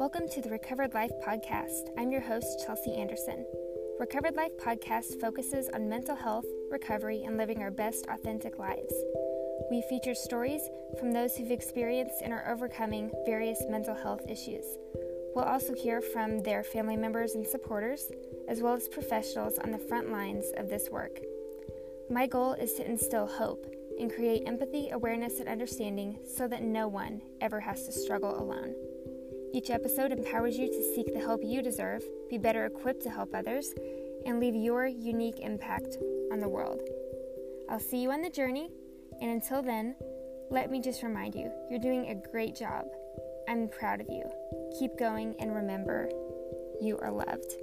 Welcome to the Recovered Life Podcast. I'm your host, Chelsea Anderson. Recovered Life Podcast focuses on mental health, recovery, and living our best authentic lives. We feature stories from those who've experienced and are overcoming various mental health issues. We'll also hear from their family members and supporters, as well as professionals on the front lines of this work. My goal is to instill hope and create empathy, awareness, and understanding so that no one ever has to struggle alone. Each episode empowers you to seek the help you deserve, be better equipped to help others, and leave your unique impact on the world. I'll see you on the journey, and until then, let me just remind you you're doing a great job. I'm proud of you. Keep going and remember, you are loved.